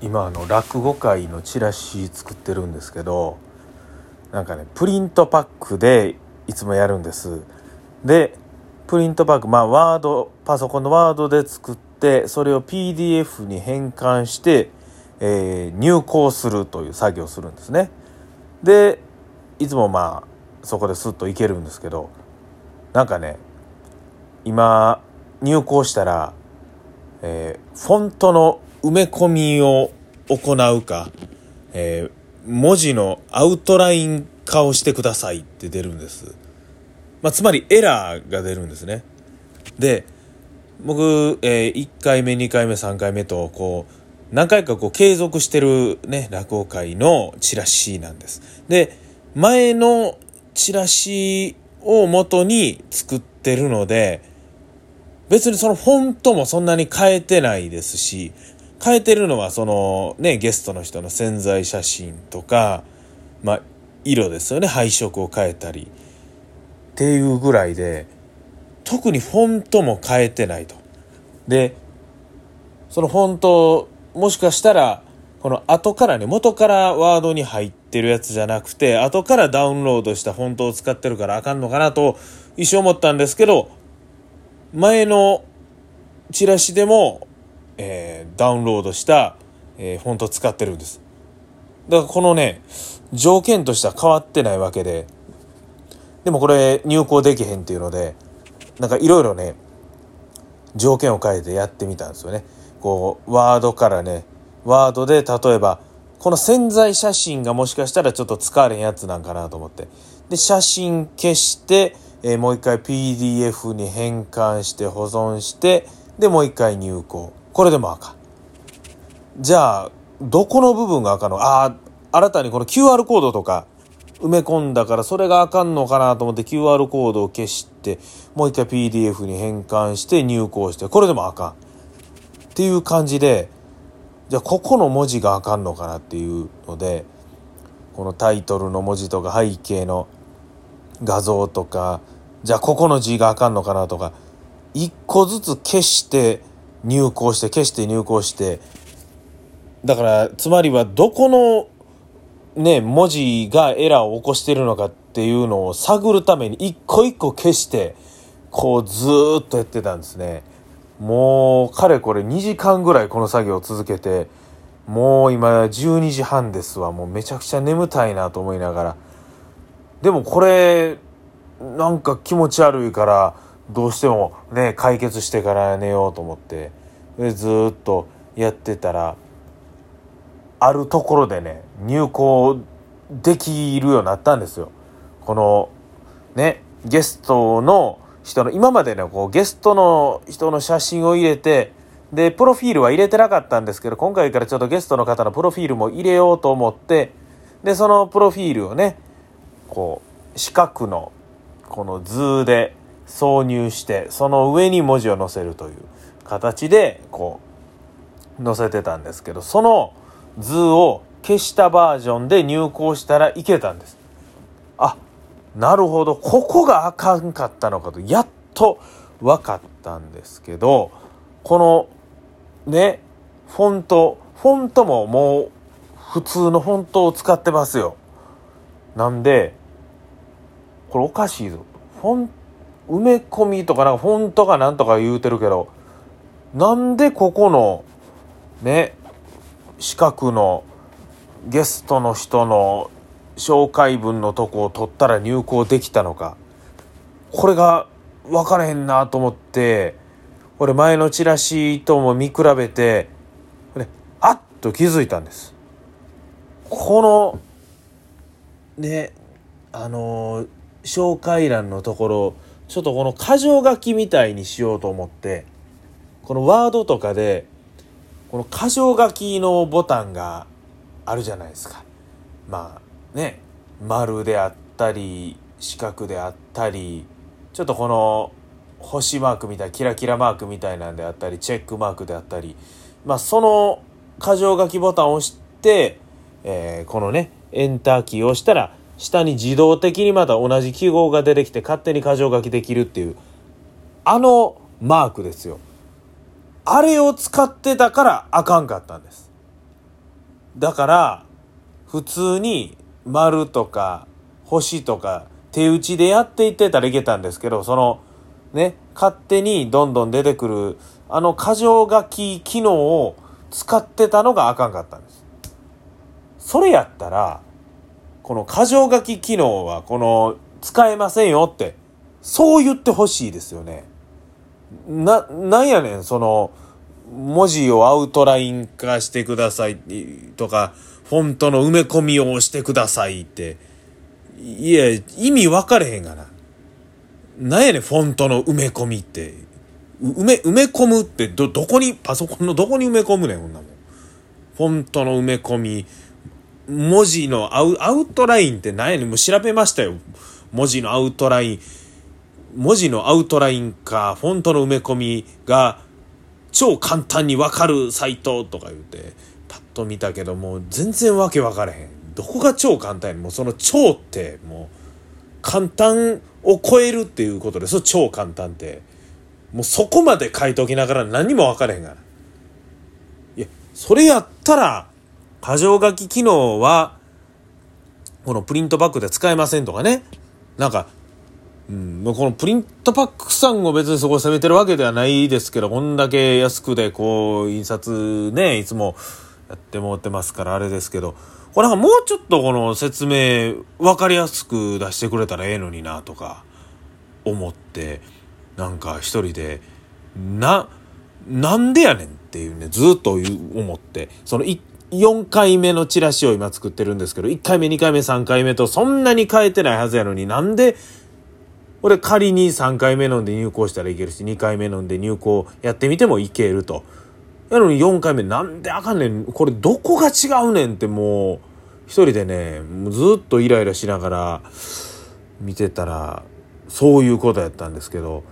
今あの落語会のチラシ作ってるんですけどなんかねプリントパックでいつもやるんです。でプリントパックまあワードパソコンのワードで作ってそれを PDF に変換して、えー、入稿するという作業をするんですね。でいつもまあそこですっといけるんですけどなんかね今入稿したら、えー、フォントの埋め込みを行うか、えー、文字のアウトライン化をしてくださいって出るんです。まあ、つまりエラーが出るんですね。で、僕、えー、1回目、2回目、3回目と、こう、何回かこう継続してるね、落語会のチラシなんです。で、前のチラシを元に作ってるので、別にそのフォントもそんなに変えてないですし、変えてるのはそのね、ゲストの人の潜在写真とか、まあ、色ですよね。配色を変えたり。っていうぐらいで、特にフォントも変えてないと。で、そのフォント、もしかしたら、この後からね、元からワードに入ってるやつじゃなくて、後からダウンロードしたフォントを使ってるからあかんのかなと一瞬思ったんですけど、前のチラシでもえー、ダウンロードした、えー、フォント使ってるんです。だからこのね、条件としては変わってないわけで、でもこれ入稿できへんっていうので、なんかいろいろね、条件を変えてやってみたんですよね。こう、ワードからね、ワードで例えば、この潜在写真がもしかしたらちょっと使われんやつなんかなと思って。で、写真消して、えー、もう一回 PDF に変換して保存して、で、もう一回入稿。これでもあかん。じゃあ、どこの部分があかんの？ああ、新たにこの QR コードとか埋め込んだからそれがあかんのかなと思って QR コードを消して、もう一回 PDF に変換して入稿して、これでもあかん。っていう感じで、じゃあここの文字があかんのかなっていうので、このタイトルの文字とか背景の画像とか、じゃあここの字があかんのかなとか、一個ずつ消して入稿して消して入稿して。だからつまりはどこのね文字がエラーを起こしてるのかっていうのを探るために一個一個消してこうずっとやってたんですね。もうかれこれ2時間ぐらいこの作業を続けてもう今12時半ですわ。もうめちゃくちゃ眠たいなと思いながら。でもこれなんか気持ち悪いからどうしてもね解決してから寝ようと思ってでずっとやってたらあるところでね入校できるようになったんですよ。このねゲストの人の今までねこうゲストの人の写真を入れてでプロフィールは入れてなかったんですけど今回からちょっとゲストの方のプロフィールも入れようと思ってでそのプロフィールをねこう四角のこの図で挿入してその上に文字を載せるという形でこう載せてたんですけどその図を消したバージョンで入稿したらいけたんです。あなるほど。ここがあかんかったのかとやっと分かったんですけどこのねフォントフォントももう普通のフォントを使ってますよ。なんでこれおかしいぞ。フォン埋め込みとかなんかフォントがなんとか言うてるけどなんでここのね四角のゲストの人の紹介文のとこを取ったら入稿できたのかこれが分からへんなと思ってこれ前のチラシとも見比べてあっと気づいたんです。このねあの紹介欄のところちょっとこの箇条書きみたいにしようと思ってこのワードとかでこの箇条書きのボタンがあるじゃないですか。まあね丸であったり四角であったりちょっとこの星マークみたいキラキラマークみたいなんであったりチェックマークであったりまあその箇条書きボタンを押して、えー、このねエンターキーを押したら下に自動的にまた同じ記号が出てきて勝手に箇条書きできるっていうあのマークですよ。あれを使ってたからあかんかったんです。だから普通に丸とか星とか手打ちでやっていってたらいけたんですけどそのね勝手にどんどん出てくるあの箇条書き機能を使ってたのがあかんかったんです。それやったらこの箇条書き機能はこの使えませんよってそう言ってほしいですよね。ななんやねんその文字をアウトライン化してくださいとかフォントの埋め込みをしてくださいって。いや意味分かれへんがな。なんやねんフォントの埋め込みって。埋め埋め込むってどどこにパソコンのどこに埋め込むねんこんなもん。フォントの埋め込み文字のアウアウトラインって何やねん。もう調べましたよ。文字のアウトライン。文字のアウトラインかフォントの埋め込みが超簡単にわかるサイトとか言ってパッと見たけども全然わけ分からへん。どこが超簡単やん。もうその超ってもう簡単を超えるっていうことです超簡単って。もうそこまで書いておきながら何も分からへんがいやそれやったら箇条書き機能はこのプリントバッグで使えませんとかね。なんかうん、このプリントパックさんを別にそこを責めてるわけではないですけど、こんだけ安くでこう、印刷ね、いつもやってもってますからあれですけど、これなんかもうちょっとこの説明分かりやすく出してくれたらええのになとか思って、なんか一人で、な、なんでやねんっていうね、ずっと思って、その4回目のチラシを今作ってるんですけど、1回目、2回目、3回目とそんなに変えてないはずやのになんで俺仮に3回目飲んで入校したらいけるし、2回目飲んで入校やってみてもいけると。やのに4回目なんであかんねん。これどこが違うねんってもう、一人でね、もうずっとイライラしながら見てたら、そういうことやったんですけど、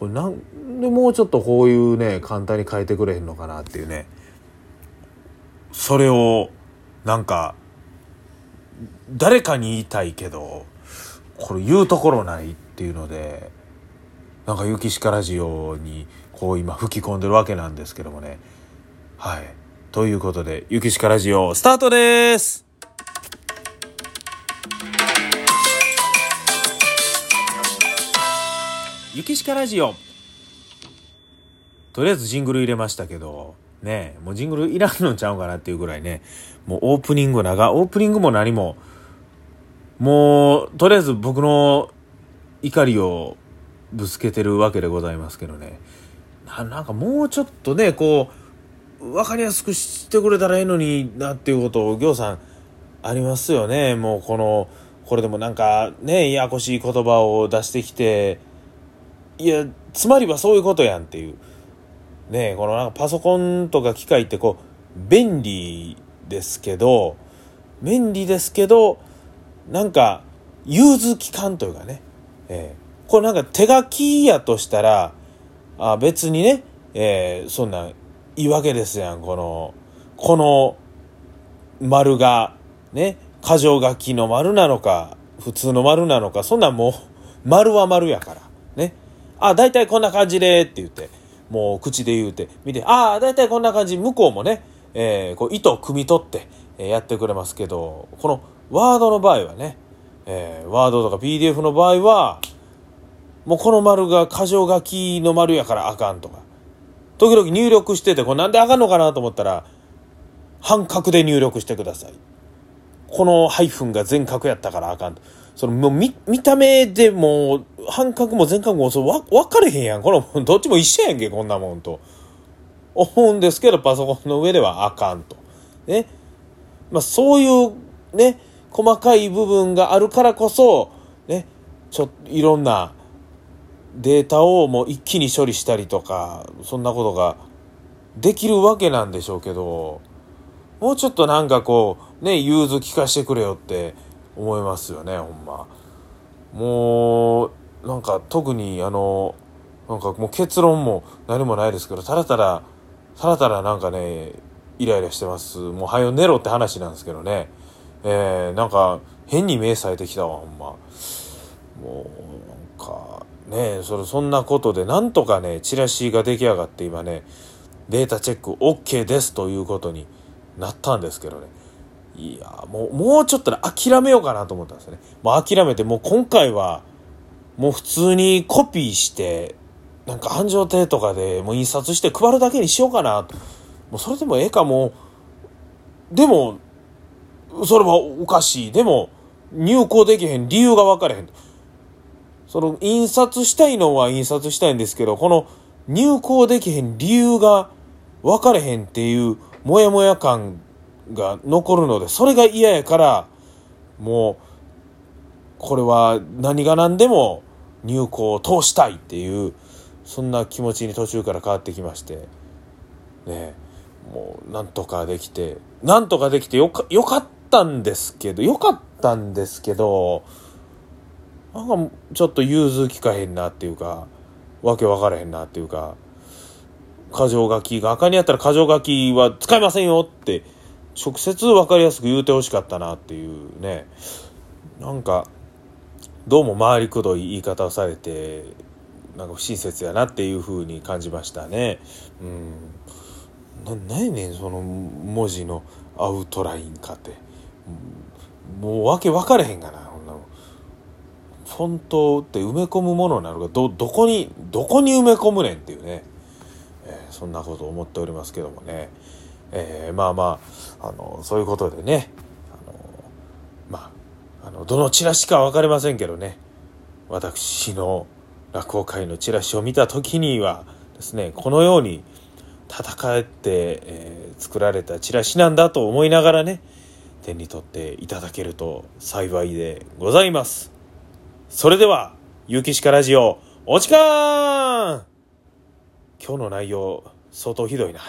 これなんでもうちょっとこういうね、簡単に変えてくれへんのかなっていうね。それを、なんか、誰かに言いたいけど、これ言うところないっていうのでなんか雪鹿ラジオにこう今吹き込んでるわけなんですけどもね。はい。ということで雪鹿ラジオスタートです！雪鹿ラジオ。とりあえずジングル入れましたけどねもうジングルいらんのちゃうかなっていうぐらいねもうオープニング長オープニングも何ももう、とりあえず僕の怒りをぶつけてるわけでございますけどね。ななんかもうちょっとね、こう、分かりやすくしてくれたらええのになっていうことを、行さん、ありますよね。もうこの、これでもなんかね、ややこしい言葉を出してきて、いや、つまりはそういうことやんっていう。ねこのなんかパソコンとか機械ってこう、便利ですけど、便利ですけど、なんか融通機関というかね、えー、これなんか手書きやとしたらあ別にね、えー、そんないいわけですやんこのこの丸がね箇条書きの丸なのか普通の丸なのかそんなんもう丸は丸やからね。あ大体こんな感じでって言って。もう口で言うて見てああ大体こんな感じ向こうもね、えー、こう糸を汲み取って、えやってくれますけどこのワードの場合はね、えー、ワードとか PDF の場合は、もうこの丸が箇条書きの丸やからあかんとか。時々入力してて、これなんであかんのかなと思ったら、半角で入力してください。このハイフンが全角やったからあかん。そのもう見見た目でもう半角も全角もそうわ分かれへんやん。このどっちも一緒やんけ、こんなもんと。思うんですけど、パソコンの上ではあかんと。ね。まあそういうね、細かい部分があるからこそ、ね、ちょいろんなデータをもう一気に処理したりとか、そんなことができるわけなんでしょうけど、もうちょっとなんかこう、ね、融通聞かしてくれよって思いますよね、ほんま。もう、なんか特にあの、なんかもう結論も何もないですけど、ただただ、ただただなんかね、イライラしてます。もう早よ寝ろって話なんですけどね。えー、なんか変に目されてきたわほんまもうなんかねそれそんなことでなんとかねチラシが出来上がって今ねデータチェック OK ですということになったんですけどねいやもうもうちょっとね諦めようかなと思ったんですよね。もう諦めてもう今回はもう普通にコピーしてなんか繁盛亭とかでもう印刷して配るだけにしようかなもうそれでもええかもでもそれはおかしい。でも入稿できへん理由が分かれへん。その印刷したいのは印刷したいんですけどこの入稿できへん理由が分かれへんっていうモヤモヤ感が残るのでそれが嫌やからもうこれは何が何でも入稿を通したいっていうそんな気持ちに途中から変わってきまして。ねもうなんとかできてなんとかできてよかよかったんですけどよかったんですけどなんかちょっと融通きかへんなっていうかわけ分からへんなっていうか箇条書きが赤にあったら箇条書きは使いませんよって直接分かりやすく言うてほしかったなっていうね。なんかどうも回りくどい言い方をされてなんか不親切やなっていうふうに感じましたね。うん、何やねんその文字のアウトラインかって、もうわけ分かれへんがなほんなのフォントって埋め込むものなのかどどこにどこに埋め込むねんっていうね、えー、そんなこと思っておりますけどもね、えー、まあまああのそういうことでねあのまああのどのチラシか分かりませんけどね私の落語会のチラシを見た時にはですねこのように戦って、えー、作られたチラシなんだと思いながらね手に取っていただけると幸いでございます。それではゆきしかラジオお時間!今日の内容相当ひどいな。